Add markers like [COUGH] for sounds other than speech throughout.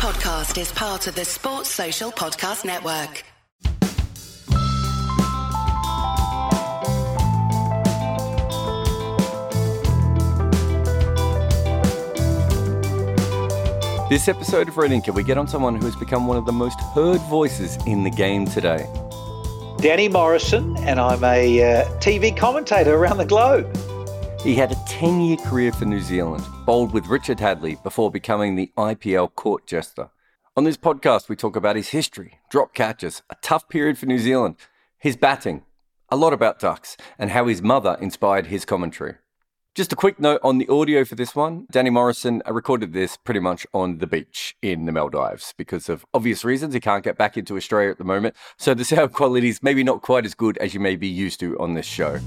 podcast is part of the Sports Social Podcast Network. This episode of Red Inker, we get on someone who has become one of the most heard voices in the game today. Danny Morrison, and I'm a uh, TV commentator around the globe. He had a 10 year career for New Zealand, bowled with Richard Hadlee before becoming the IPL court jester. On this podcast, we talk about his history, drop catches, a tough period for New Zealand, his batting, a lot about ducks, and how his mother inspired his commentary. Just a quick note on the audio for this one. Danny Morrison recorded this pretty much on the beach in the Maldives because of obvious reasons. He can't get back into Australia at the moment. So the [LAUGHS] sound quality is maybe not quite as good as you may be used to on this show.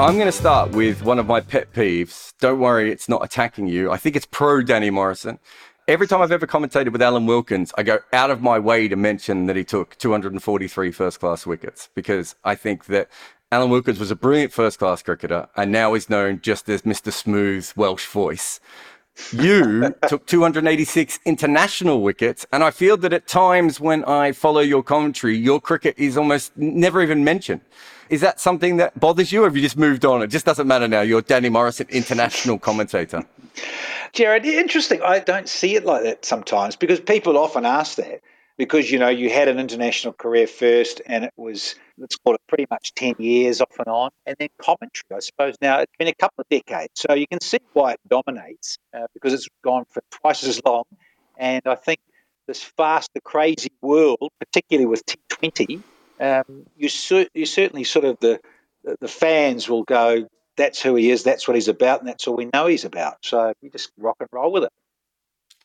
I'm going to start with one of my pet peeves. Don't worry, it's not attacking you. I think it's pro Danny Morrison. Every time I've ever commentated with Alan Wilkins, I go out of my way to mention that he took 243 first class wickets because I think that Alan Wilkins was a brilliant first class cricketer and now is known just as Mr. Smooth Welsh voice. You took 286 international wickets, and I feel that at times when I follow your commentary, your cricket is almost never even mentioned. Is that something that bothers you, or have you just moved on? It just doesn't matter now. You're Danny Morrison, international commentator. Jarrod, interesting. I don't see it like that sometimes because people often ask that because you know you had an international career first and it was let's call it pretty much 10 years off and on and then commentary i suppose now it's been a couple of decades so you can see why it dominates uh, because it's gone for twice as long and i think this faster crazy world particularly with t20 um, you, you certainly sort of the the fans will go that's who he is, that's what he's about, and that's all we know he's about. So you just rock and roll with it.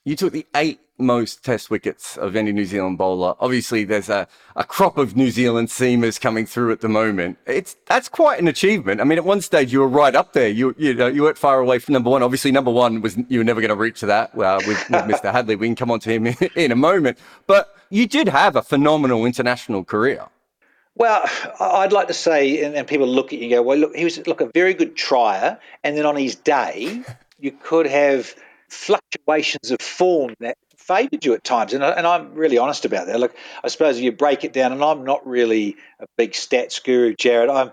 You took the eight most test wickets of any New Zealand bowler. Obviously, there's a, a crop of New Zealand seamers coming through at the moment. It's that's quite an achievement. I mean, at one stage you were right up there. You you know you weren't far away from number one. Obviously, number one was you were never going to reach to that uh, with, with [LAUGHS] Mr. Hadlee. We can come on to him in, [LAUGHS] in a moment. But you did have a phenomenal international career. Well, I'd like to say, and, and, people look at you and go, well, look, he was look a very good trier, and then on his day, [LAUGHS] you could have fluctuations of form that favoured you at times, and, and I'm really honest about that. Look, I suppose if you break it down, and I'm not really a big stats guru, Jarrod. I'm, uh,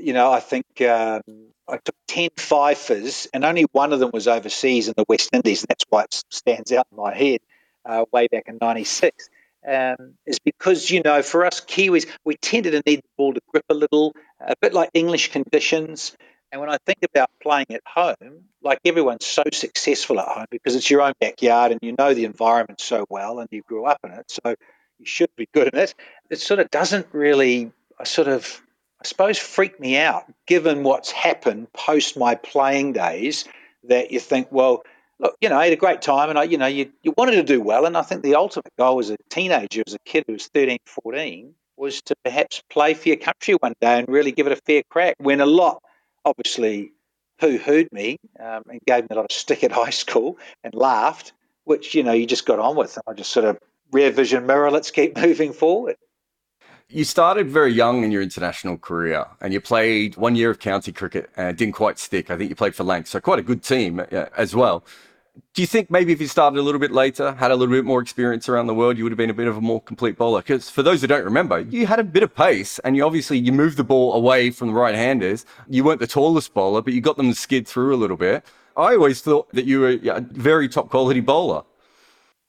you know, I think um, I took 10 fifers, and only one of them was overseas in the West Indies, and that's why it stands out in my head uh, way back in '96 um, is because, you know, for us Kiwis, we tended to need the ball to grip a little, a bit like English conditions. And when I think about playing at home, like everyone's so successful at home because it's your own backyard and you know the environment so well and you grew up in it, so you should be good in it. It sort of doesn't really, I sort of, I suppose, freak me out given what's happened post my playing days. That you think, well, look, you know, I had a great time and I, you know, you, you wanted to do well. And I think the ultimate goal as a teenager, as a kid who was 13, 14, was to perhaps play for your country one day and really give it a fair crack. When a lot, obviously, poo hooed me um, and gave me a lot of stick at [LAUGHS] high school and laughed, which, you know, you just got on with. And I just sort of rear vision mirror, let's keep [LAUGHS] moving forward. You started very young in your international career and you played one year of county cricket and didn't quite stick. I think you played for Lancs, so quite a good team uh, as well do you think maybe if you started a little bit later, had a little bit more experience around the world, you would have been a bit of a more complete bowler? Because for those who don't remember, you had a bit of pace, and you obviously you moved the ball away from the right-handers. You weren't the tallest bowler, but you got them to skid through a little bit. I always thought that you were a very top quality bowler.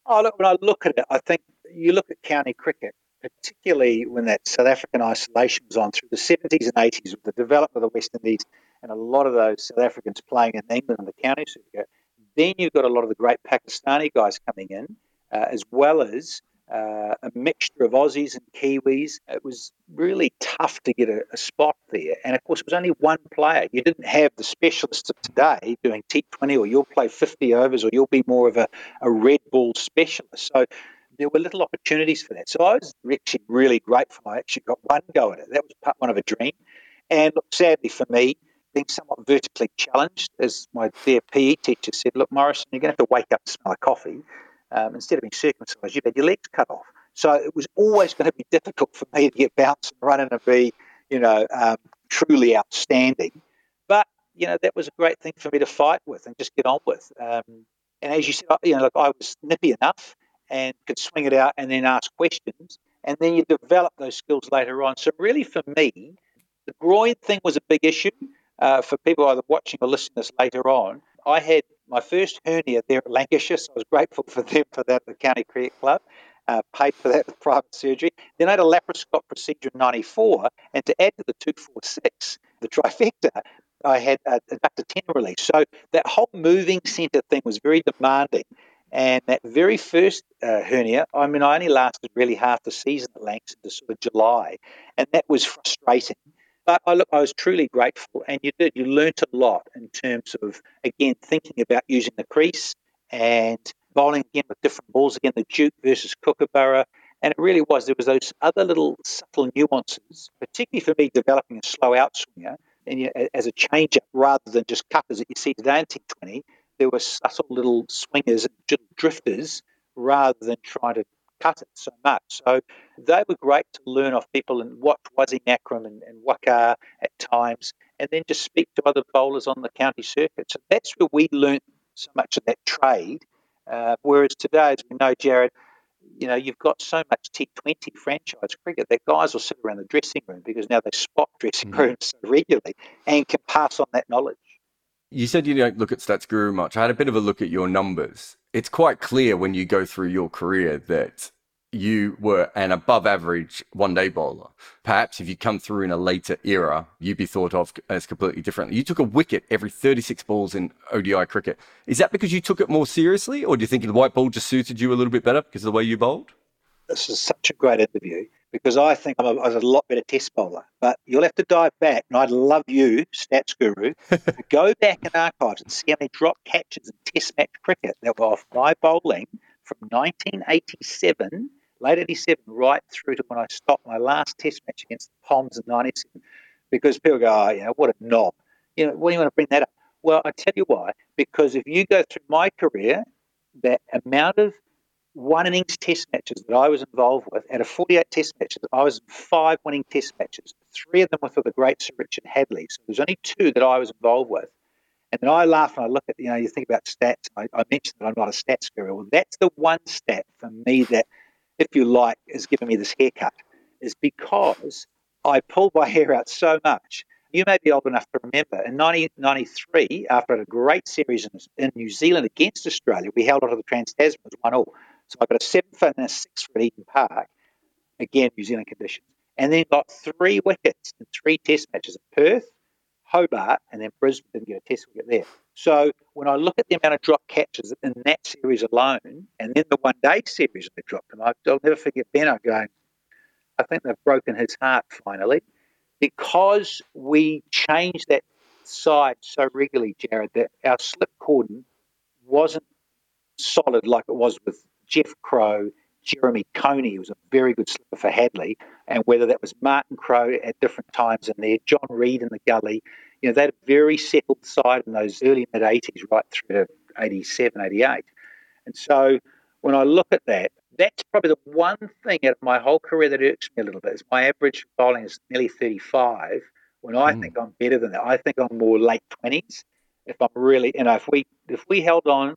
Oh, look, when I look at it, I think you look at county cricket, particularly when that South African isolation was on through the 70s and 80s with the development of the West Indies and a lot of those South Africans playing in England and the county circuit then you've got a lot of the great Pakistani guys coming in, uh, as well as uh, a mixture of Aussies and Kiwis. It was really tough to get a, a, spot there. And of course, it was only one player. You didn't have the specialists of today doing T20, or you'll play 50 overs, or you'll be more of a, a red ball specialist. So there were little opportunities for that. So I was actually really grateful I actually got one go at it. That was part one of a dream. And sadly for me, being somewhat vertically challenged, as my dear PE teacher said, look, Morrison, you're going to have to wake up and smell of coffee. Um, instead of being circumcised, you've had your legs cut off. So it was always going to be difficult for me to get bounced and run and be, you know, um, truly outstanding. But you know, that was a great thing for me to fight with and just get on with. Um, and as you said, you know, like I was nippy enough and could swing it out and then ask questions. And then you develop those skills later on. So, really, for me, the groin thing was a big issue. Uh, for people either watching or listening to this later on, I had my first hernia there at Lancashire, so I was grateful [LAUGHS] for them for that, the County Cricket Club. Uh, paid for that with private surgery. Then I had a laparoscope procedure in 94, and to add to the 246, the [LAUGHS] trifecta, I had a, a tendon release. So that whole moving centre thing was very demanding. And that very first uh, hernia, I mean, I only lasted really half the season at Lancs into sort of July, and that was frustrating. But I look, I was truly grateful, and you did. You learnt a lot in terms of again thinking about using the crease and bowling again with different balls again, the Duke versus Kookaburra, and it really was. There was those other little subtle nuances, particularly for me developing a slow outswinger and you know, as a change up rather than just cutters that you see today in T20. There were subtle little swingers and drifters rather than trying to cut it so much. So they were great to learn off people and watch Wasim Akram and, and Waqar at times, and then just speak to other bowlers on the county circuit. So that's where we learnt so much of that trade. Uh, whereas today, as we know, Jarrod, you know, you've got so much T20 franchise cricket that guys will sit around the dressing room because now they spot dressing mm. rooms so regularly and can pass on that knowledge. You said you don't look at Stats Guru much. I had a bit of a look at your numbers. It's quite clear when you go through your career that you were an above average one day bowler. Perhaps if you come through in a later era, you'd be thought of as completely different. You took a wicket every 36 balls in ODI cricket. Is that because you took it more seriously, or do you think the white ball just suited you a little bit better because of the way you bowled? This is such a great interview because I think I'm a, I was a lot better test bowler. But you'll have to dive back, and I'd love you, stats guru, to [LAUGHS] go back in archives and see how many drop catches in test match cricket that were off my bowling from 1987 late 87 right through to when I stopped my last test match against the Poms in 97 because people go, oh, you know, what a knob. You know, what do you want to bring that up? Well, I tell you why. Because if you go through my career, that amount of one innings test matches that I was involved with, out of 48 test matches, I was in five winning test matches. Three of them were for the great Sir Richard Hadlee. So there's only two that I was involved with. And then I laugh and I look at, you know, you think about stats. I, I mentioned that I'm not a stats guru. Well, that's the one stat for me that – if you like, has given me this haircut is because I pulled my hair out so much. You may be old enough to remember in 1993, after a great series in, New Zealand against Australia, we held on to the Trans Tasman as one all. So I got a seven foot and a six foot Eden Park, again, New Zealand conditions, and then got three wickets in three test matches at Perth, Hobart, and then Brisbane didn't get a test wicket there. So when I look at the amount of drop catches in that series alone, and then the one day series they dropped them, I'll never forget Benno going, I think they've broken his heart finally, because we changed that side so regularly, Jarrod, that our slip cordon wasn't solid like it was with Jeff Crowe, Jeremy Coney, who was a very good slipper for Hadlee, and whether that was Martin Crowe at different times in there, John Reid in the gully, you know, they had a very settled side in those early mid 80s, right through to 87, 88. And so when I look at that, that's probably the one thing out of my whole career that irks me a little bit. Is my average bowling is nearly 35. When I mm. think I'm better than that, I think I'm more late 20s. If I'm really, you know, if we if we held on,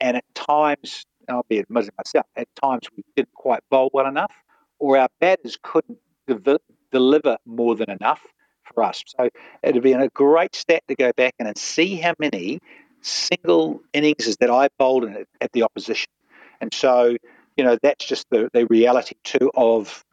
and at times, I'll be admitting myself, at times we didn't quite bowl well enough, or our batters couldn't de- deliver more than enough for us. So it'd be a great stat to go back and see how many single innings is that I bowled at the opposition. And so, you know, that's just the, the reality too of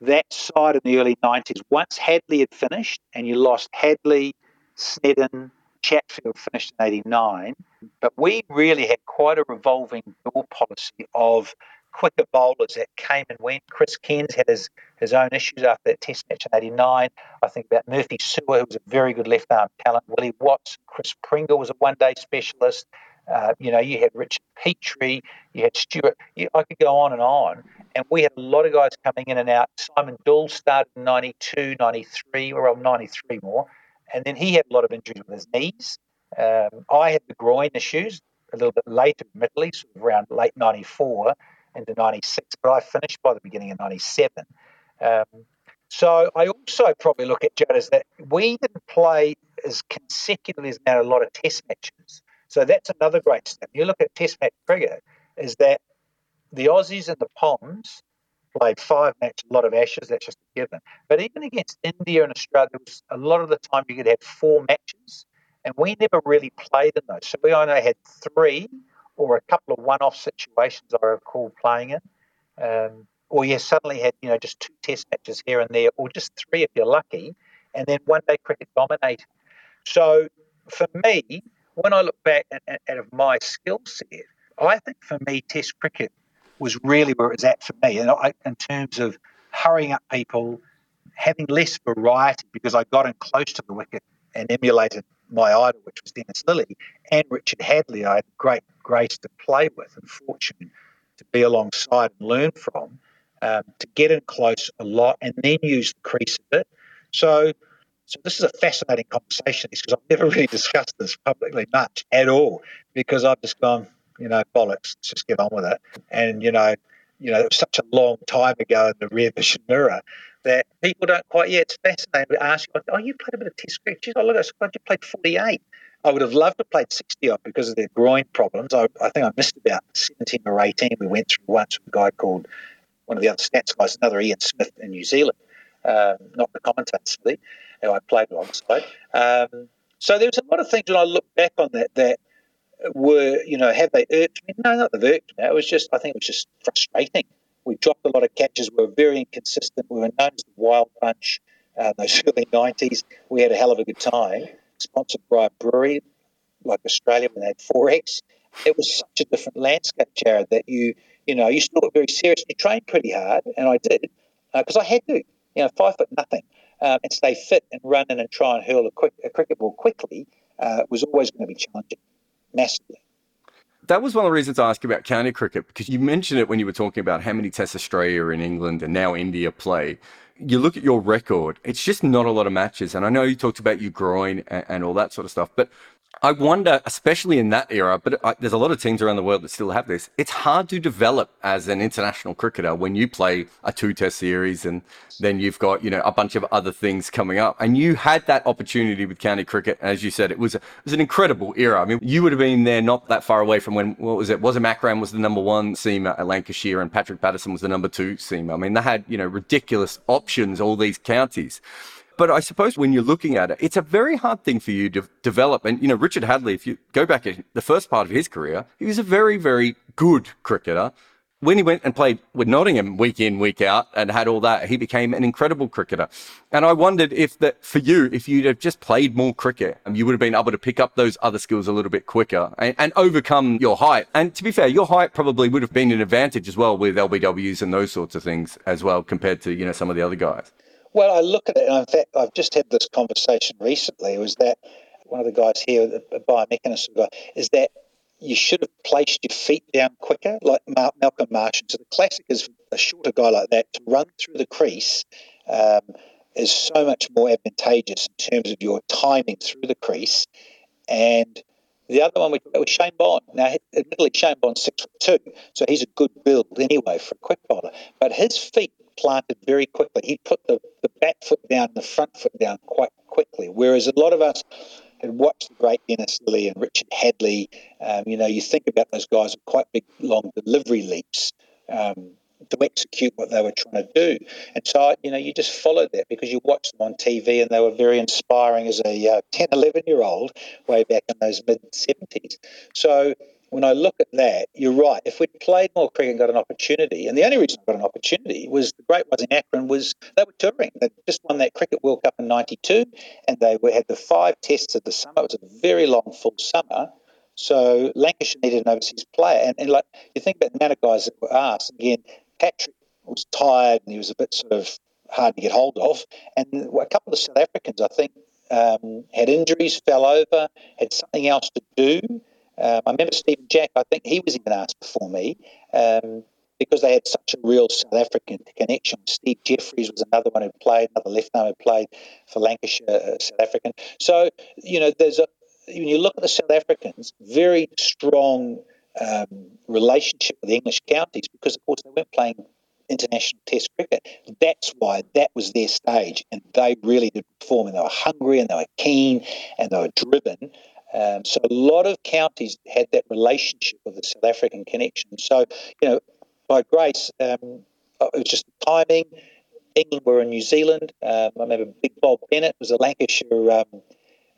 that side in the early 90s. Once Hadlee had finished and you lost Hadlee, Snedden, Chatfield finished in 89, but we really had quite a revolving door policy of quicker bowlers that came and went. Chris Cairns had his, his own issues after that test match in 89. I think about Murphy Su'A, who was a very good left arm talent. Willie Watts, Chris Pringle was a one day specialist. Uh, you know, you had Richard Petrie, you had Stuart. You, I could go on and on. And we had a lot of guys coming in and out. Simon Doull started in 92, 93, or well, 93 more. And then he had a lot of injuries with his knees. Um, I had the groin issues a little bit later, admittedly, sort of around late 94 into 96, but I finished by the beginning of 97. Um, So I also probably look at Judd that we didn't play as consecutively as now a lot of test matches. So that's another great step. You look at test match cricket, is that the Aussies and the Poms played five matches, a lot of ashes, that's just a given. But even against India and Australia, was a lot of the time you could have four matches, and we never really played in those. So we only had three or a couple of one off situations I recall playing in. Um, or you suddenly had, you know, just two test matches here and there, or just three if you're lucky, and then one day cricket dominated. So for me, when I look back at, at, at my skill set, I think for me, Test cricket was really where it was at for me. And I, in terms of hurrying up people, having less variety, because I got in close to the wicket and emulated my idol, which was Dennis Lillee, and Richard Hadlee. I had great grace to play with and fortune to be alongside and learn from, um, to get in close a lot and then use the crease a bit. So, so this is a fascinating conversation because I've never really discussed this publicly much at all because I've just gone, you know, bollocks, just get on with it. And, you know, you know, it was such a long time ago in the rear vision mirror that people don't quite, yeah, it's fascinating to ask you, oh, you played a bit of test cricket. Geez, oh, look, I you played 48. I would have loved to played 60 odd because of their groin problems. I, I think I missed about 17 or 18. We went through once with a guy called one of the other stats guys, another Ian Smith in New Zealand, um, not the commentator, who I played alongside. Um, so there was a lot of things when I look back on that that were, you know, have they irked me? No, not the irked me. It was just, I think it was just frustrating. We dropped a lot of catches. We were very inconsistent. We were known as the wild bunch. Uh, those [LAUGHS] early 90s, we had a hell of a good time. Sponsored by a brewery like Australia when they had XXXX. It was such a different landscape, Jarrod, that you, you know, you still got very serious. You trained pretty hard, and I did because uh, I had to. You know, five foot nothing, um, and stay fit and run in and try and hurl a, quick, a cricket ball quickly uh, was always going to be challenging massively. That was one of the reasons I asked about county cricket because you mentioned it when you were talking about how many tests Australia and England and now India play. You look at your record, it's just not a lot of matches. And I know you talked about your groin and, and all that sort of stuff, but I wonder, especially in that era, but I, there's a lot of teams around the world that still have this. It's hard to develop as an international cricketer when you play a two-test series and then you've got you know a bunch of other things coming up. And you had that opportunity with county cricket, as you said, it was it was an incredible era. I mean, you would have been there not that far away from when what was it? Was Akram was the number one seamer at Lancashire and Patrick Patterson was the number two seamer. I mean, they had you know ridiculous options all these counties. But I suppose when you're looking at it, it's a very hard thing for you to develop. And, you know, Richard Hadlee, if you go back at the first part of his career, he was a very, very good cricketer. When he went and played with Nottingham week in, week out and had all that, he became an incredible cricketer. And I wondered if that for you, if you'd have just played more cricket, um, you would have been able to pick up those other skills a little bit quicker and, and overcome your height. And to be fair, your height probably would have been an advantage as well with LBWs and those sorts of things as well compared to, you know, some of the other guys. Well, I look at it, and in fact, I've just had this conversation recently. Was that one of the guys here, the biomechanist guy, is that you should have placed your feet down quicker, like Malcolm Marsh. So the classic is a shorter guy like that to run through the crease um, is so much more advantageous in terms of your timing through the crease. And the other one we talked about was Shane Bond. Now, admittedly, Shane Bond's six foot two, so he's a good build anyway for a quick bowler. But his feet planted very quickly. He put the, the back foot down the front foot down quite quickly. Whereas a lot of us had watched the great Dennis Lillee and Richard Hadlee. Um, you know, you think about those guys with quite big, long delivery leaps. Um, to execute what they were trying to do. And so, you know, you just followed that because you watched them on TV and they were very inspiring as a uh, 10, 11 year old way back in those mid 70s. So, when I look at that, you're right. If we'd played more cricket and got an opportunity, and the only reason I got an opportunity was the great Wasim Akram was they were touring. They just won that Cricket World Cup in '92, and they were, had the five tests of the summer. It was a very long, full summer. So Lancashire needed an overseas player, and, and like you think about the amount of guys that were asked. Again, Patrick was tired and he was a bit sort of hard to get hold of, and a couple of South Africans, I think, um, had injuries, fell over, had something else to do. Um, I remember Steven Jack, I think he was even asked before me um, because they had such a real South African connection. Steve Jefferies was another one who played, another left arm who played for Lancashire, uh, South African. So, you know, there's a, when you look at the South Africans, very strong um, relationship with the English counties because, of course, they weren't playing international test cricket. That's why that was their stage, and they really did perform, and they were hungry, and they were keen, and they were driven. Um, so a lot of counties had that relationship with the South African connection. So, you know, by grace, um, it was just timing. England were in New Zealand. Um, I remember Big Bob Bennett was a Lancashire um,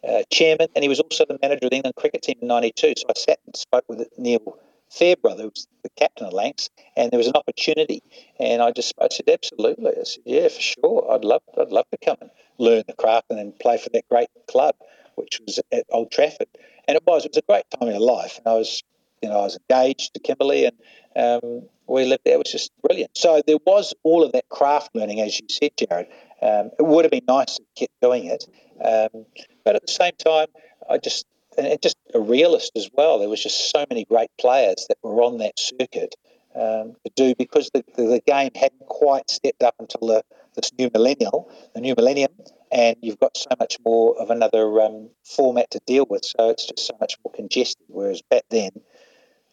uh, chairman, and he was also the manager of the England cricket team in '92. So I sat and spoke with Neil Fairbrother, who was the captain of Lancs, and there was an opportunity, and I just I said absolutely. I said yeah, for sure. I'd love I'd love to come and learn the craft and then play for that great club, which was at Old Trafford, and it was it was a great time in your life, and I was you know I was engaged to Kimberley, and um, we lived there. It was just brilliant. So there was all of that craft learning, as you said, Jarrod. Um, it would have been nice to keep doing it, um, but at the same time, I just and just a realist as well. There was just so many great players that were on that circuit um, to do because the, the, the, game hadn't quite stepped up until the, this new millennial, the new millennium, and you've got so much more of another um, format to deal with. So it's just so much more congested. Whereas back then,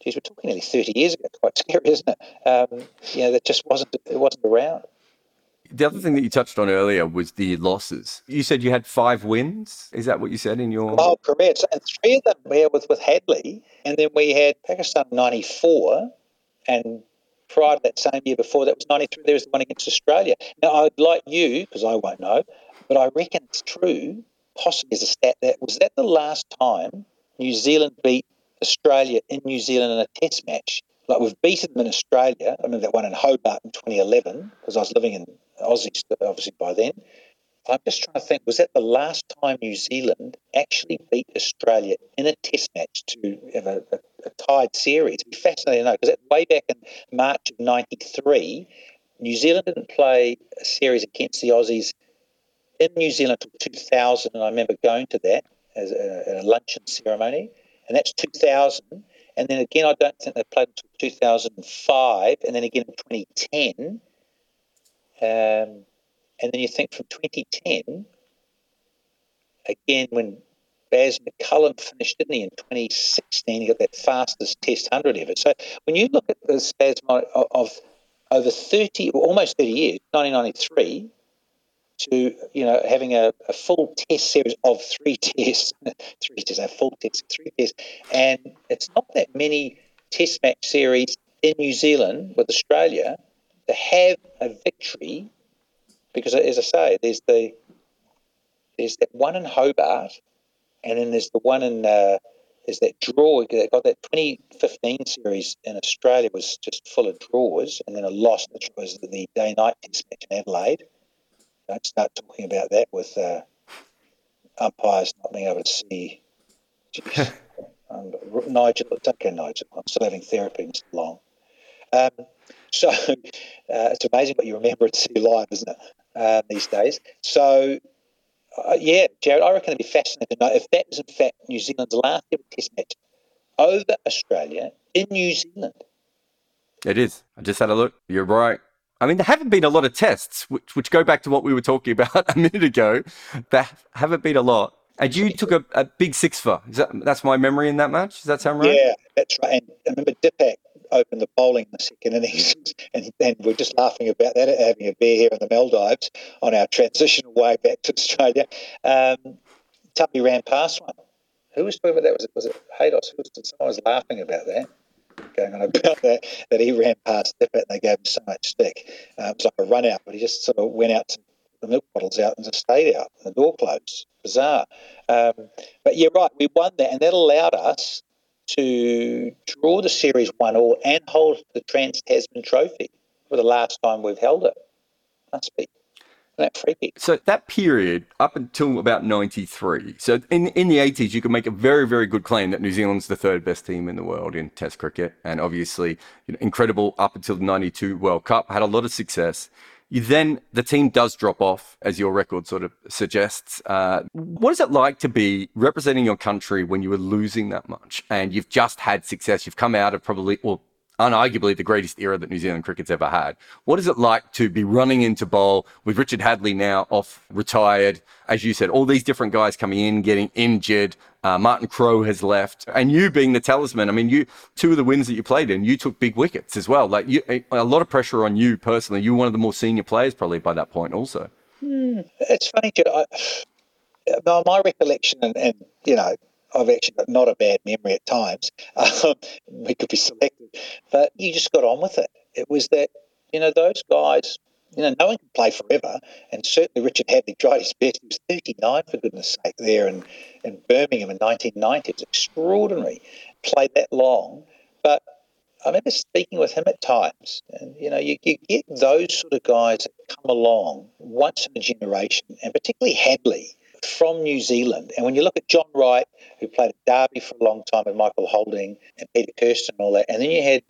geez, we're talking nearly 30 years ago. [LAUGHS] Quite scary, isn't it? Um, you know, that just wasn't it wasn't around. The other thing that you touched on earlier was the losses. You said you had five wins. Is that what you said in your oh career? And three of them were with with Hadlee, and then we had Pakistan '94, and prior to that same year before that was '93. There was the one against Australia. Now I'd like you because I won't know, but I reckon it's true. Possibly as a stat that was that the last time New Zealand beat Australia in New Zealand in a Test match. Like we've beaten them in Australia. I mean that one in Hobart in 2011 because I was living in Aussies, obviously, by then. I'm just trying to think, was that the last time New Zealand actually beat Australia in a test match to have a, a, a tied series? It'd be fascinating to know because way back in March of 93, New Zealand didn't play a series against the Aussies in New Zealand until 2000, and I remember going to that as a, a luncheon ceremony, and that's 2000. And then again, I don't think they played until 2005, and then again in 2010 um, and then you think from 2010, again, when Baz McCullum finished, didn't he, in 2016, he got that fastest test 100 ever. So when you look at the spasm of over 30, almost 30 years, 1993, to you know having a, a full test series of three [LAUGHS] tests, three tests, a full test, three tests, and it's not that many test match series in New Zealand with Australia to have a victory, because as I say, there's the there's that one in Hobart, and then there's the one in uh, there's that draw. They got that 2015 series in Australia was just full of draws, and then a loss, which was the day night test match in Adelaide. Don't start talking about that with uh, umpires not being able to see. [LAUGHS] um, Nigel, it's okay, Nigel. I'm still having therapy, Mr. Llong. Um, so [LAUGHS] uh, it's amazing what you remember and see live, isn't it, uh, these days? So, uh, yeah, Jarrod, I reckon it'd be fascinating to know if that is in fact New Zealand's last ever Test match over Australia in New Zealand. It is. I just had a look. You're right. I mean, there haven't been a lot of tests, which, which go back to what we were talking [LAUGHS] about a minute ago. There haven't been a lot. And you took a, a big six for. Is that that's my memory in that match? Does that sound right? Yeah, that's right. And I remember Dipak opened the bowling in the second innings, and, and we're just laughing about that, at having a beer here in the Maldives on our transitional way back to Australia. Um, Tuppy ran past one. Who was talking about that? Was it was it Haydos? Someone was laughing about that, going on about that that he ran past Dipak and they gave him so much stick. It was like a run out, but he just sort of went out to the milk bottles out and just stayed out. And the door closed. Bizarre. Um, but you're right. We won that, and that allowed us to draw the Series 1 all and hold the Trans Tasman Trophy for the last time we've held it. Must be. That. So that period up until about 93. So in, in the 80s, you could make a very, very good claim that New Zealand's the third best team in the world in Test cricket. And obviously, you know, incredible up until the 92 World Cup, had a lot of success. You then the team does drop off, as your record sort of suggests. Uh, what is it like to be representing your country when you were losing that much and you've just had success? You've come out of probably, well, unarguably the greatest era that New Zealand cricket's ever had. What is it like to be running into bowl with Richard Hadlee now off retired? As you said, all these different guys coming in, getting injured, Uh, Martin Crowe has left, and you being the talisman. I mean, you two of the wins that you played in, you took big wickets as well. Like you, a lot of pressure on you personally. You were one of the more senior players probably by that point, also. Mm, it's funny, I, my recollection, and, and you know, I've actually got not a bad memory at times. [LAUGHS] Um, we could be selective, but you just got on with it. It was that you know those guys. You know, no one can play forever, and certainly Richard Hadlee tried his best. He was 39 for goodness sake there in, in Birmingham in 1990. It was extraordinary. Played that long, but I remember speaking with him at times, and you know, you, you get those sort of guys that come along once in a generation, and particularly Hadlee from New Zealand. And when you look at John Wright, who played at Derby for a long time with Michael Holding and Peter Kirsten and all that, and then you had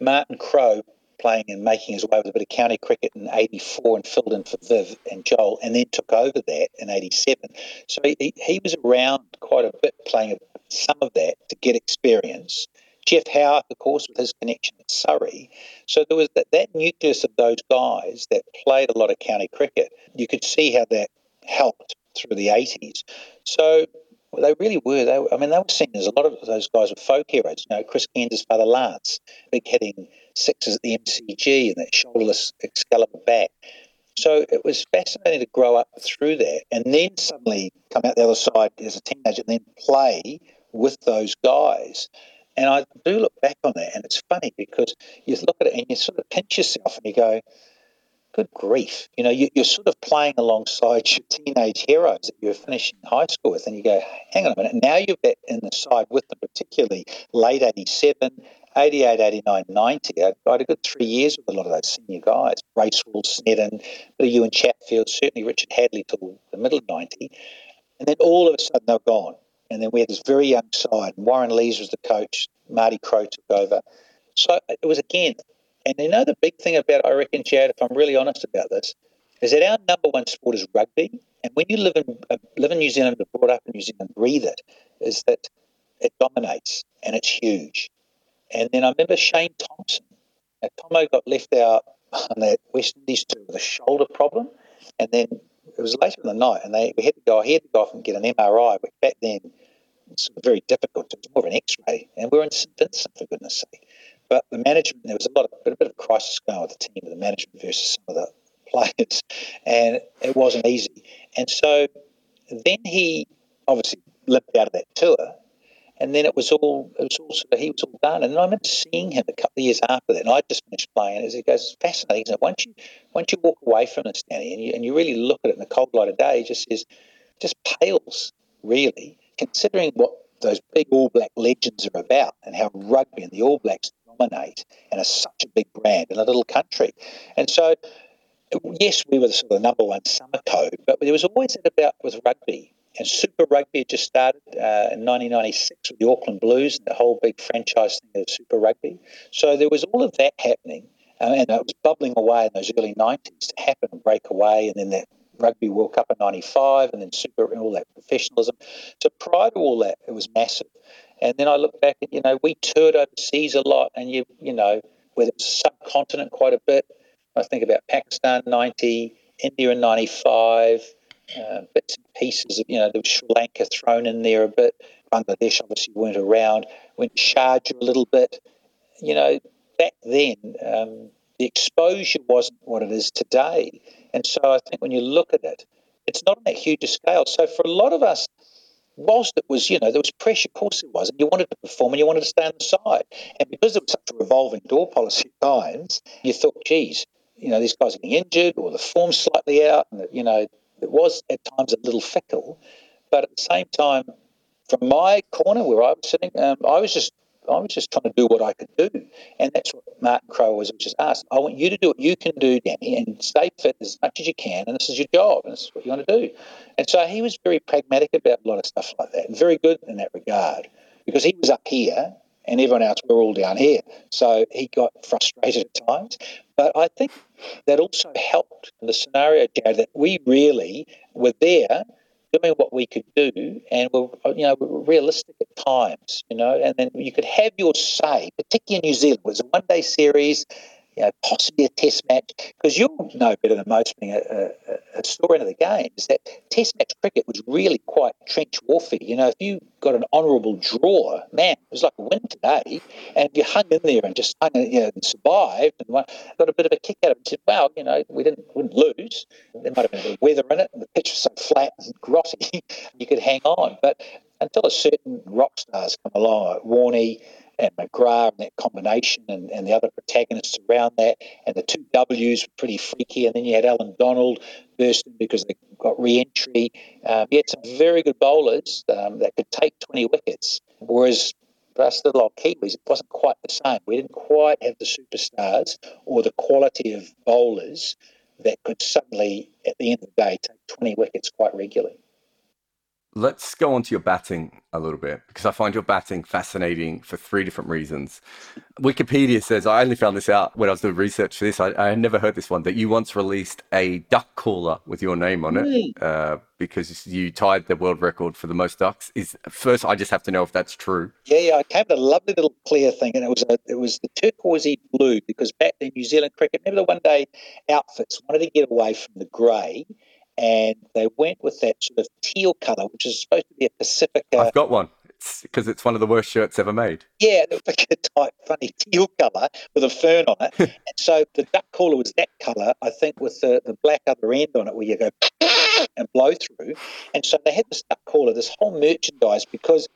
Martin Crowe playing and making his way with a bit of county cricket in 84 and filled in for Viv and Joel, and then took over that in 87. So he, he was around quite a bit playing some of that to get experience. Geoff Howarth, of course, with his connection at Surrey. So there was that, that nucleus of those guys that played a lot of county cricket. You could see how that helped through the 80s. So they really were. They, I mean, they were seen as a lot of those guys were folk heroes. You know, Chris Cairns' father Lance, big hitting sixes at the MCG and that shoulderless Excalibur back. So it was fascinating to grow up through that and then suddenly come out the other side as a teenager and then play with those guys. And I do look back on that and it's funny because you look at it and you sort of pinch yourself and you go, good grief. You know, you, are sort of playing alongside your teenage heroes that you're finishing high school with, and you go, hang on a minute, now you're in the side with them, particularly late 87, 88, 89, 90. I, I had a good three years with a lot of those senior guys, Bracewell, Snedden, you and Chatfield, certainly Richard Hadlee till the middle of 90. And then all of a sudden they're gone. And then we had this very young side. Warren Lees was the coach. Marty Crowe took over. So it was again and you know the big thing about I reckon, Chad, if I'm really honest about this, is that our number one sport is rugby. And when you live in uh, live in New Zealand, or brought up in New Zealand, breathe it, is that it dominates and it's huge. And then I remember Shane Thomson. Now, Tomo got left out on that West Indies tour with a shoulder problem, and then it was later in the night, and they we had to go. He had to go off and get an MRI, which back then it was very difficult. It was more of an X-ray, and we are in St Vincent for goodness sake. But the management, there was a lot of a bit of crisis going with the team, the management versus some of the [LAUGHS] players, and it wasn't easy. And so then he obviously limped out of that tour, and then it was all it was all sort of, he was all done. And I remember seeing him a couple of years after that, and I just finished playing. As he goes, fascinating. It? Once you once you walk away from this, Danny, and you and you really look at it in the cold light of day, it just says just pales really, considering what those big All Black legends are about and how rugby and the All Blacks dominate and are such a big brand in a little country. And so, yes, we were the sort of number one summer code, but there was always that about with rugby. And Super Rugby had just started uh, in 1996 with the Auckland Blues, and the whole big franchise thing of Super Rugby. So there was all of that happening, uh, and it was bubbling away in those early 90s to happen and break away, and then that Rugby World Cup in 95 and then Super and all that professionalism. So prior to all that, it was massive. And then I look back and, you know, we toured overseas a lot and, you you know, whether it's subcontinent quite a bit. I think about Pakistan 90, India in 95, uh, bits and pieces of, you know, there was Sri Lanka thrown in there a bit. Bangladesh obviously weren't around. Went Sharjah a little bit. You know, back then, um, the exposure wasn't what it is today. And so I think when you look at it, it's not on that huge a scale. So for a lot of us, whilst it was, you know, there was pressure, of course there was, and you wanted to perform and you wanted to stay on the side. And because there was such a revolving door policy at times, you thought, geez, you know, these guys are getting injured or the form's slightly out. And, you know, it was at times a little fickle. But at the same time, from my corner where I was sitting, um, I was just I was just trying to do what I could do. And that's what Martin Crowe was just asked. I want you to do what you can do, Danny, and stay fit as much as you can. And this is your job, and this is what you want to do. And so he was very pragmatic about a lot of stuff like that, very good in that regard, because he was up here and everyone else were all down here. So he got frustrated at times. But I think that also helped the scenario, Jarrod, that we really were there doing what we could do, and we're you know we're realistic at times, you know, and then you could have your say, particularly in New Zealand. It was a one day series. You know, possibly a test match, because you'll know better than most being a, a, a historian of the game, is that test match cricket was really quite trench warfare. You know, if you got an honourable draw, man, it was like a win today, and you hung in there and just hung, you know, and survived and got a bit of a kick out of it, and said, well, you know, we didn't, wouldn't lose. There might have been a bit of weather in it, and the pitch was so flat and grotty, [LAUGHS] you could hang on. But until a certain rock stars come along, like Warney, and McGrath and that combination and, and the other protagonists around that. And the two W's were pretty freaky. And then you had Allan Donald bursting because they got re entry. Um, had some very good bowlers um, that could take 20 wickets. Whereas for us little old Kiwis, it wasn't quite the same. We didn't quite have the superstars or the quality of bowlers that could suddenly, at the end of the day, take 20 wickets quite regularly. Let's go on to your batting a little bit because I find your batting fascinating for three different reasons. Wikipedia says, I only found this out when I was doing research for this. I, I had never heard this one that you once released a duck caller with your name on it uh, because you tied the world record for the most ducks. Is First, I just have to know if that's true. Yeah, yeah. I came with a lovely little clear thing and it was a, it was the turquoisey blue because back in New Zealand cricket, remember the one day outfits wanted to get away from the grey and they went with that sort of teal colour, which is supposed to be a Pacifica. I've got one because it's, it's one of the worst shirts ever made. Yeah, it was like a type funny teal colour with a fern on it. [LAUGHS] and so the duck caller was that colour, I think, with the, the black other end on it where you go [LAUGHS] and blow through. And so they had this duck caller, this whole merchandise, because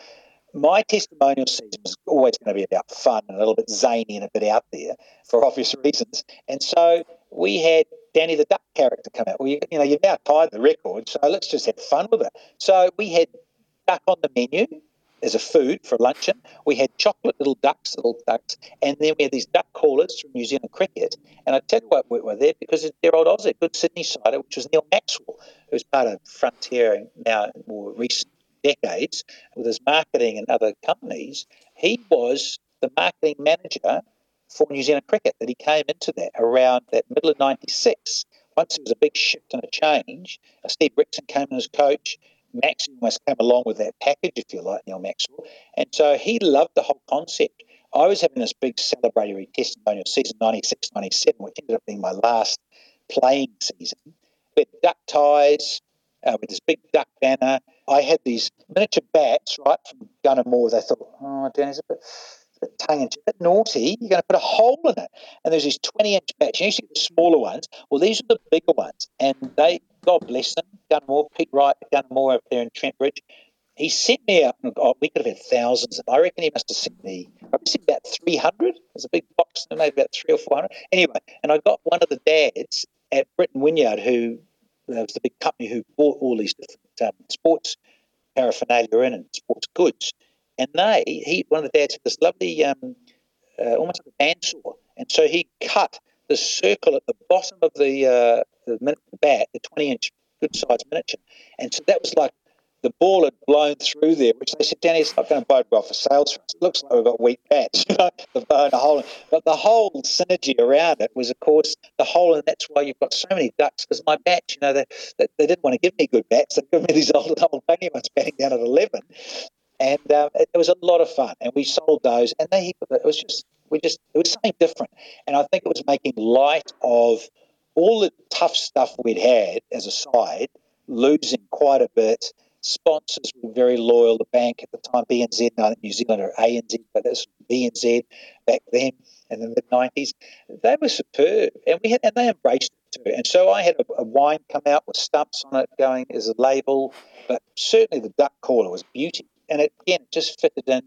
my testimonial season was always going to be about fun and a little bit zany and a bit out there for obvious reasons. And so we had Danny the Duck character come out. Well, you, you know, you've now tied the record, so let's just have fun with it. So we had duck on the menu as a food for luncheon. We had chocolate little ducks, little ducks, and then we had these duck callers from New Zealand cricket. And I tell you what, we were there because it's dear old Aussie, good Sydney sider, which was Neil Maxwell, who's part of Frontier now more recent decades with his marketing and other companies. He was the marketing manager for New Zealand cricket that he came into that around that middle of 96. Once there was a big shift and a change, uh, Steve Rixon came in as coach. Maxie almost came along with that package, if you like, Neil Maxwell. And so he loved the whole concept. I was having this big celebratory testimonial season 96 97, which ended up being my last playing season. Had duck ties uh, with this big duck banner. I had these miniature bats, right, from Gunn & Moore. They thought, oh, Danny's a bit tongue in cheek, bit naughty, you're going to put a hole in it. And there's these 20 inch bats. You used to get the smaller ones. Well, these are the bigger ones. And they, God bless them, Gunmore, Pete Wright, Gunmore up there in Trent Bridge. He sent me out, oh, we could have had thousands I reckon he must have sent me, probably sent about 300. There's a big box, maybe about three or 400. Anyway, and I got one of the dads at Brittain Wynyard, who was the big company who bought all these different um, sports paraphernalia in and sports goods. And they, he, one of the dads had this lovely, um, uh, almost like a bandsaw, and so he cut the circle at the bottom of the uh, the bat, the 20 inch good sized miniature, and so that was like the ball had blown through there, which they said, Danny, it's not going to bode well for sales. It looks like we've got weak bats, [LAUGHS] you know, the a hole. But the whole synergy around it was, of course, the whole, and that's why you've got so many ducks, because my bats, you know, they, they, they, didn't want to give me good bats. They gave me these old, old banging ones batting down at 11 and um, it, it, was a lot of fun. And we sold those, and they it was just we just it was something different. And I think it was making light of all the tough stuff we'd had as a side, losing quite a bit. Sponsors were very loyal. The bank at the time, BNZ, now New Zealand or ANZ, but that's BNZ back then in the mid '90s. They were superb, and we had and they embraced it too. And so I had a, a wine come out with stumps on it, going as a label. But certainly the duck caller was beauty and it, again, just fitted in.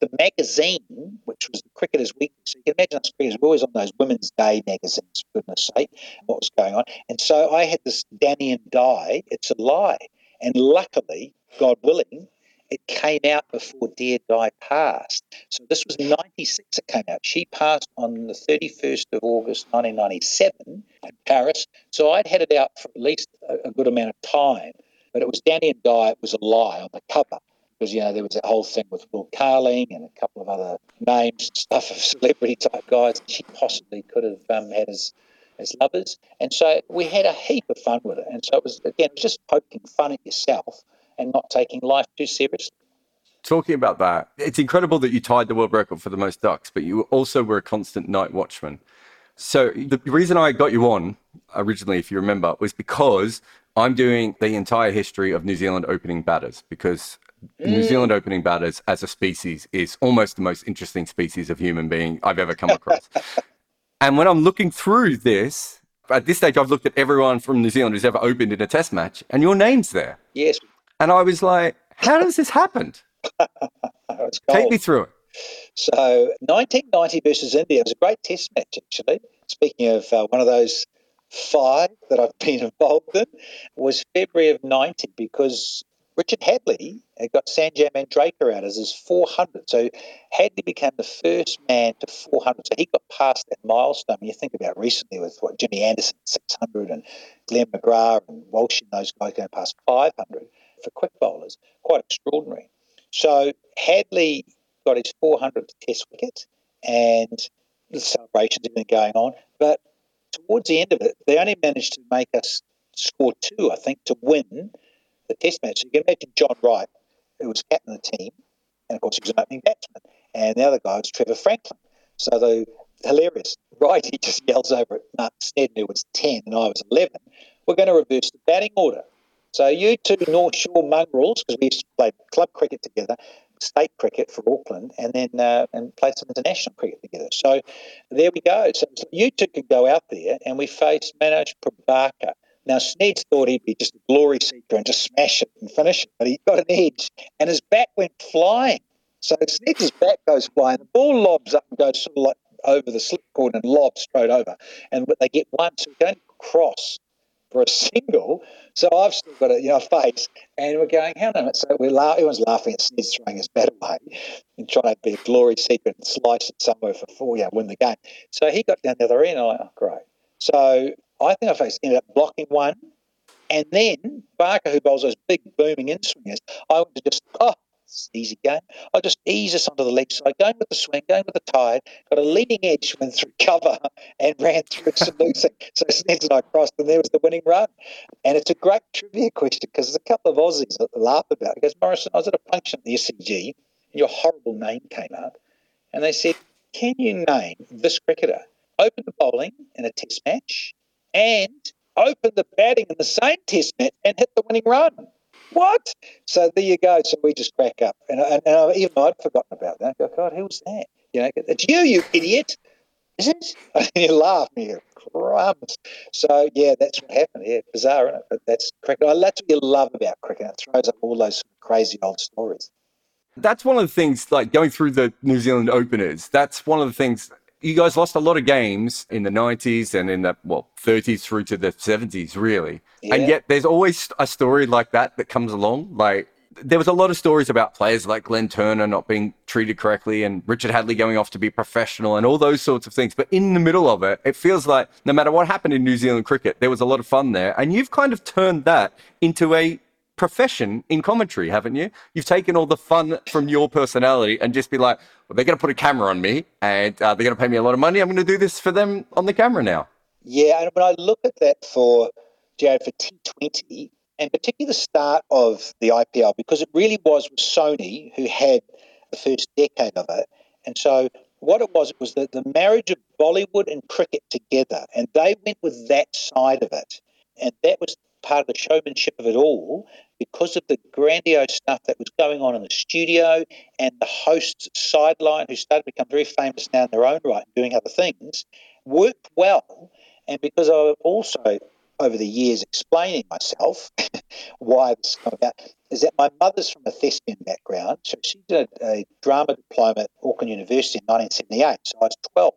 The magazine, which was the Cricketers Weekly, so you can imagine us cricketers were always on those Women's Day magazines, for goodness sake, what was going on. And so I had this Danny and Di, It's a Lie. And luckily, God willing, it came out before Dear Di passed. So this was 96 it came out. She passed on the 31st of August 1997 in Paris. So I'd had it out for at least a, a good amount of time. But it was Danny and Di, it was a lie on the cover because you know there was that whole thing with Will Carling and a couple of other names stuff of celebrity type guys that she possibly could have um, had as as lovers, and so we had a heap of fun with it. And so it was again, just poking fun at yourself and not taking life too seriously. Talking about that, it's incredible that you tied the world record for the most ducks, but you also were a constant night watchman. So the reason I got you on originally, if you remember, was because I'm doing the entire history of New Zealand opening batters because New Zealand opening batters as a species is almost the most interesting species of human being I've ever come across. and when I'm looking through this, at this stage, I've looked at everyone from New Zealand who's ever opened in a test match, and your name's there. Yes, And I was like, how does this happen? [LAUGHS] Take me through it. So 1990 versus India was a great test match, actually. Speaking of uh, one of those five that I've been [LAUGHS] involved in, was February of 90 because Richard Hadlee had got Sanjay Manjrekar out as his 400. So Hadlee became the first man to 400. So he got past that milestone. You think about recently with what Jimmy Anderson 600 and Glenn McGrath and Walsh and those guys going past 500 for quick bowlers, quite extraordinary. So Hadlee got his 400th test wicket and the celebrations have been going on. But towards the end of it, they only managed to make us score two, I think, to win the test match. So you can imagine John Wright, who was captain of the team, and of course he was an opening batsman, and the other guy was Trevor Franklin. So the hilarious right, [LAUGHS] he just yells over at Mark who was 10 and I was 11, we're going to reverse the batting order. So you two North Shore mongrels, because we used to play club cricket together, state cricket for Auckland, and then uh, and played some international cricket together. So there we go. So you two could go out there, and we faced Manoj Prabhakar. Now Sneds thought he'd be just a glory seeker and just smash it and finish it, but he got an edge, and his back went flying. So Sneds' back goes flying, the ball lobs up and goes sort of like over the slip cord and lobs straight over, and they get one, so we don't cross for a single. So I've still got a you know face, and we're going, how on So we're la- everyone's laughing at Sneds throwing his bat away and trying to be a glory seeker and slice it somewhere for four, yeah, win the game. So he got down the other end. I'm like, oh, great. So I think I faced ended up blocking one, and then Barker, who bowls those big booming in swingers, I to just oh. It's an easy game. I just ease us onto the leg side, going with the swing, going with the tide, got a leading edge, went through cover and ran through saluting. [LAUGHS] so Sneds and I crossed, and there was the winning run. And it's a great trivia question because there's a couple of Aussies that laugh about it. Because Morrison, I was at a function at the SCG, and your horrible name came up, and they said, "Can you name this cricketer? Open the bowling in a Test match, and open the batting in the same Test match, and hit the winning run." What? So there you go. So we just crack up, and, and, and I, even I'd forgotten about that. I go, God, who was that? You know, it's you, you idiot. Is it? [LAUGHS] And you laugh, and you crumbs. So yeah, that's what happened. Yeah, bizarre, isn't it? But that's cricket. That's what you love about cricket. It throws up all those crazy old stories. That's one of the things, like going through the New Zealand openers, that's one of the things. You guys lost a lot of games in the 90s and in the, well, 30s through to the 70s, really. Yeah. And yet there's always a story like that that comes along. Like, there was a lot of stories about players like Glenn Turner not being treated correctly and Richard Hadlee going off to be professional and all those sorts of things. But in the middle of it, it feels like no matter what happened in New Zealand cricket, there was a lot of fun there. And you've kind of turned that into a profession in commentary, haven't you? You've taken all the fun from your personality and just be like, well, they're going to put a camera on me and uh, they're going to pay me a lot of money. I'm going to do this for them on the camera now. Yeah, and when I look at that for Jarrod for T20, and particularly the start of the IPL, because it really was Sony who had the first decade of it. And so what it was, it was the, the marriage of Bollywood and cricket together, and they went with that side of it. And that was part of the showmanship of it all because of the grandiose stuff that was going on in the studio and the host's sideline, who started to become very famous now in their own right, doing other things, worked well. And because I've also, over the years, explaining myself [LAUGHS] why this came about, is that my mother's from a thespian background. So she did a drama diploma at Auckland University in 1978. So I was 12.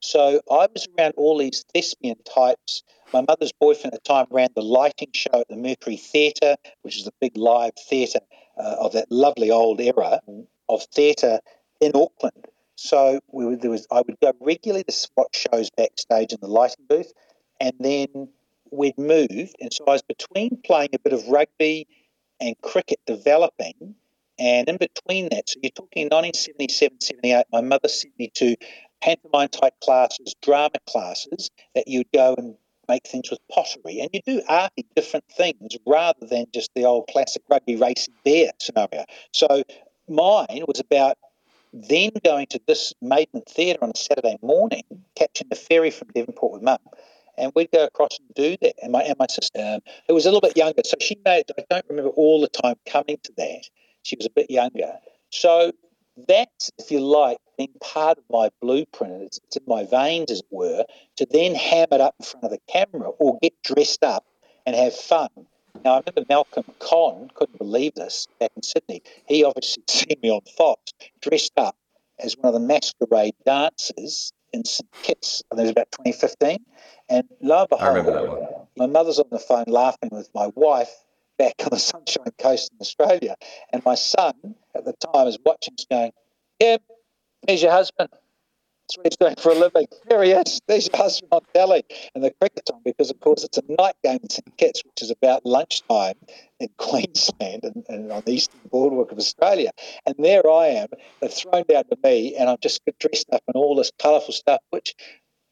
So I was around all these thespian types. My mother's boyfriend at the time ran the lighting show at the Mercury Theatre, which is the big live theatre uh, of that lovely old era of theatre in Auckland. So we there was I would go regularly to watch shows backstage in the lighting booth, and then we'd moved, and so I was between playing a bit of rugby and cricket developing, and in between that, so you're talking 1977, 78, my mother sent me to pantomime type classes, drama classes that you'd go and make things with pottery, and you do arty different things rather than just the old classic rugby racing bear scenario. So mine was about then going to this Maidment Theatre on a Saturday morning, catching the ferry from Devonport with mum, and we'd go across and do that. And my and my sister, um, who was a little bit younger, so she made. I don't remember all the time coming to that. She was a bit younger, so that's, if you like, being part of my blueprint. It's, it's in my veins, as it were, to then ham it up in front of the camera or get dressed up and have fun. Now, I remember Malcolm Conn couldn't believe this back in Sydney. He obviously [LAUGHS] seen me on Fox dressed up as one of the masquerade dancers in St Kitts. and it was about 2015. And lo and behold, I remember that one. my mother's on the phone laughing with my wife back on the [LAUGHS] Sunshine Coast in Australia. And my son at the time is watching going, Yeah, there's your husband. That's what he's doing for a living. There he is. There's on telly. And the cricket's on because, of course, it's a night game in St Kitts, which is about lunchtime in [LAUGHS] Queensland and, and on the eastern boardwalk of Australia. And there I am. They've thrown down to me, and I'm just dressed up in all this colourful stuff, which,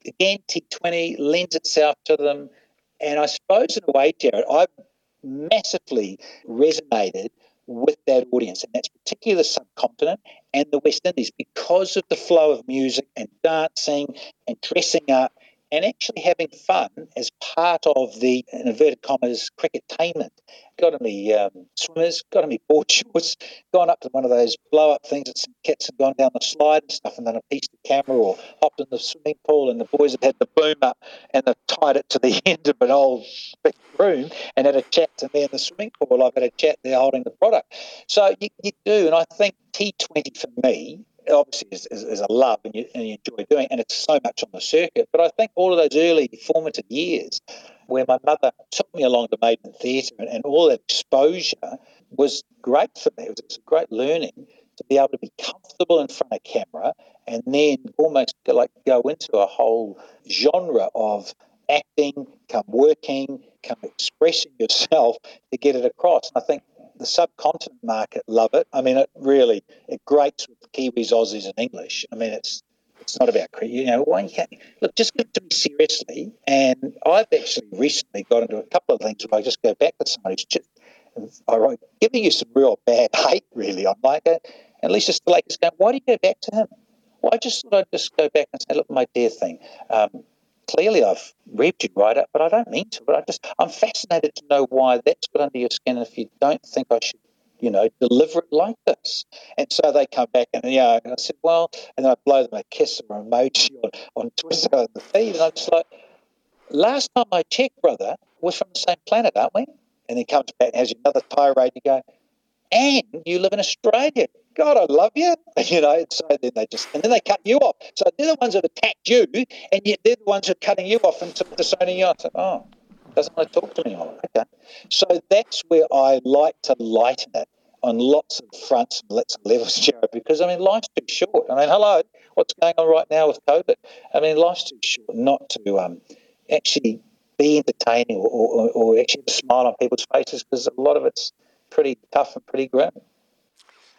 again, T20 lends itself to them. And I suppose, in a way, Jarrod, I've massively resonated with that audience, and that's particularly the subcontinent and the West Indies because of the flow of music and dancing and dressing up and actually having fun as part of the in inverted commas cricketainment. Got me um, swimmers, got to me board [LAUGHS] shorts, gone up to one of those blow up things that St Kitts and gone down the slide and stuff and then a piece of camera or hopped in the swimming pool and the boys have had the boom up and they've tied it to the [LAUGHS] end of an old big room and had a chat to me in the swimming pool. I've had a chat there holding the product. So you, you do, and I think T20 for me obviously is, is, is, a love and you, and you enjoy doing, and it's so much on the circuit. But I think all of those early formative years, where my mother took me along to Maidment Theatre, and, and all that exposure was great for me. It was, it was great learning to be able to be comfortable in front of camera, and then almost like go into a whole genre of acting, come working, come expressing yourself to get it across. And I think the subcontinent market love it. I mean, it really it grates with Kiwis, Aussies, and English. I mean, it's it's not about you know why you can't look just to me seriously. And I've actually recently got into a couple of things where I just go back to somebody's just I write giving you some real bad [LAUGHS] hate really on like it. And Lisa Stillake is going, why do you go back to him? Well, I just thought I'd just go back and say, look, my dear thing, um, clearly I've read you right up, but I don't mean to. But I just I'm fascinated to know why that's got under your skin. And if you don't think I should, you know, deliver it like this, and so they come back and yeah, and I said, well, and then I blow them a kiss or emoji on, on Twitter on the feed, and I'm just like, last time I checked, brother, we're from the same planet, aren't we? And he comes back and has another tirade. You go, and you live in Australia. God, I love you. [LAUGHS] You know, so then they just, and then they cut you off. So they're the ones that attacked you, and yet they're the ones that are cutting you off and disowning you. I said, oh, doesn't want to talk to me. okay. So that's where I like to lighten it on lots of fronts and lots of levels, [LAUGHS] Jarrod, because I mean, life's too short. I mean, hello, what's going on right now with COVID? I mean, life's too short not to um, actually be entertaining or, or, or actually smile on people's faces because a lot of it's pretty tough and pretty grim.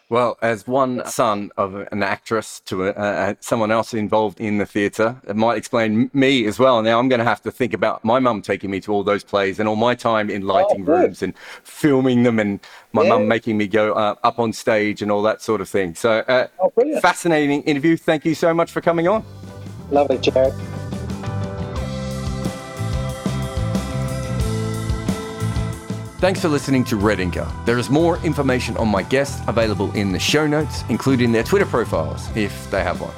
Well, as one son of an actress to a, uh, someone else involved in the theatre, it might explain me as well. Now I'm going to have to think about my mum taking me to all those plays and all my time in lighting oh, rooms and filming them, and my yeah. mum making me go uh, up on stage and all that sort of thing. So, uh, oh, fascinating interview. Thank you so much for coming on. Lovely, Jarrod. Thanks for listening to Red Inker. There is more information on my guests available in the show notes, including their Twitter profiles, if they have one.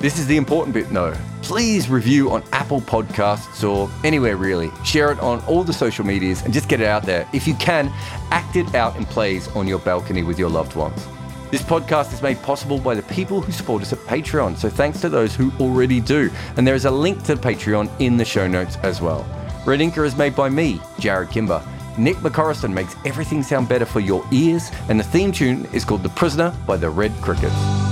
This is the important bit though. Please review on Apple Podcasts or anywhere really. Share it on all the social medias and just get it out there. If you can, act it out in plays on your balcony with your loved ones. This podcast is made possible by the people who support us at Patreon, so thanks to those who already do. And there is a link to Patreon in the show notes as well. Red Inker is made by me, Jarrod Kimber. Nick McCorriston makes everything sound better for your ears, and the theme tune is called The Prisoner by the Red Crickets.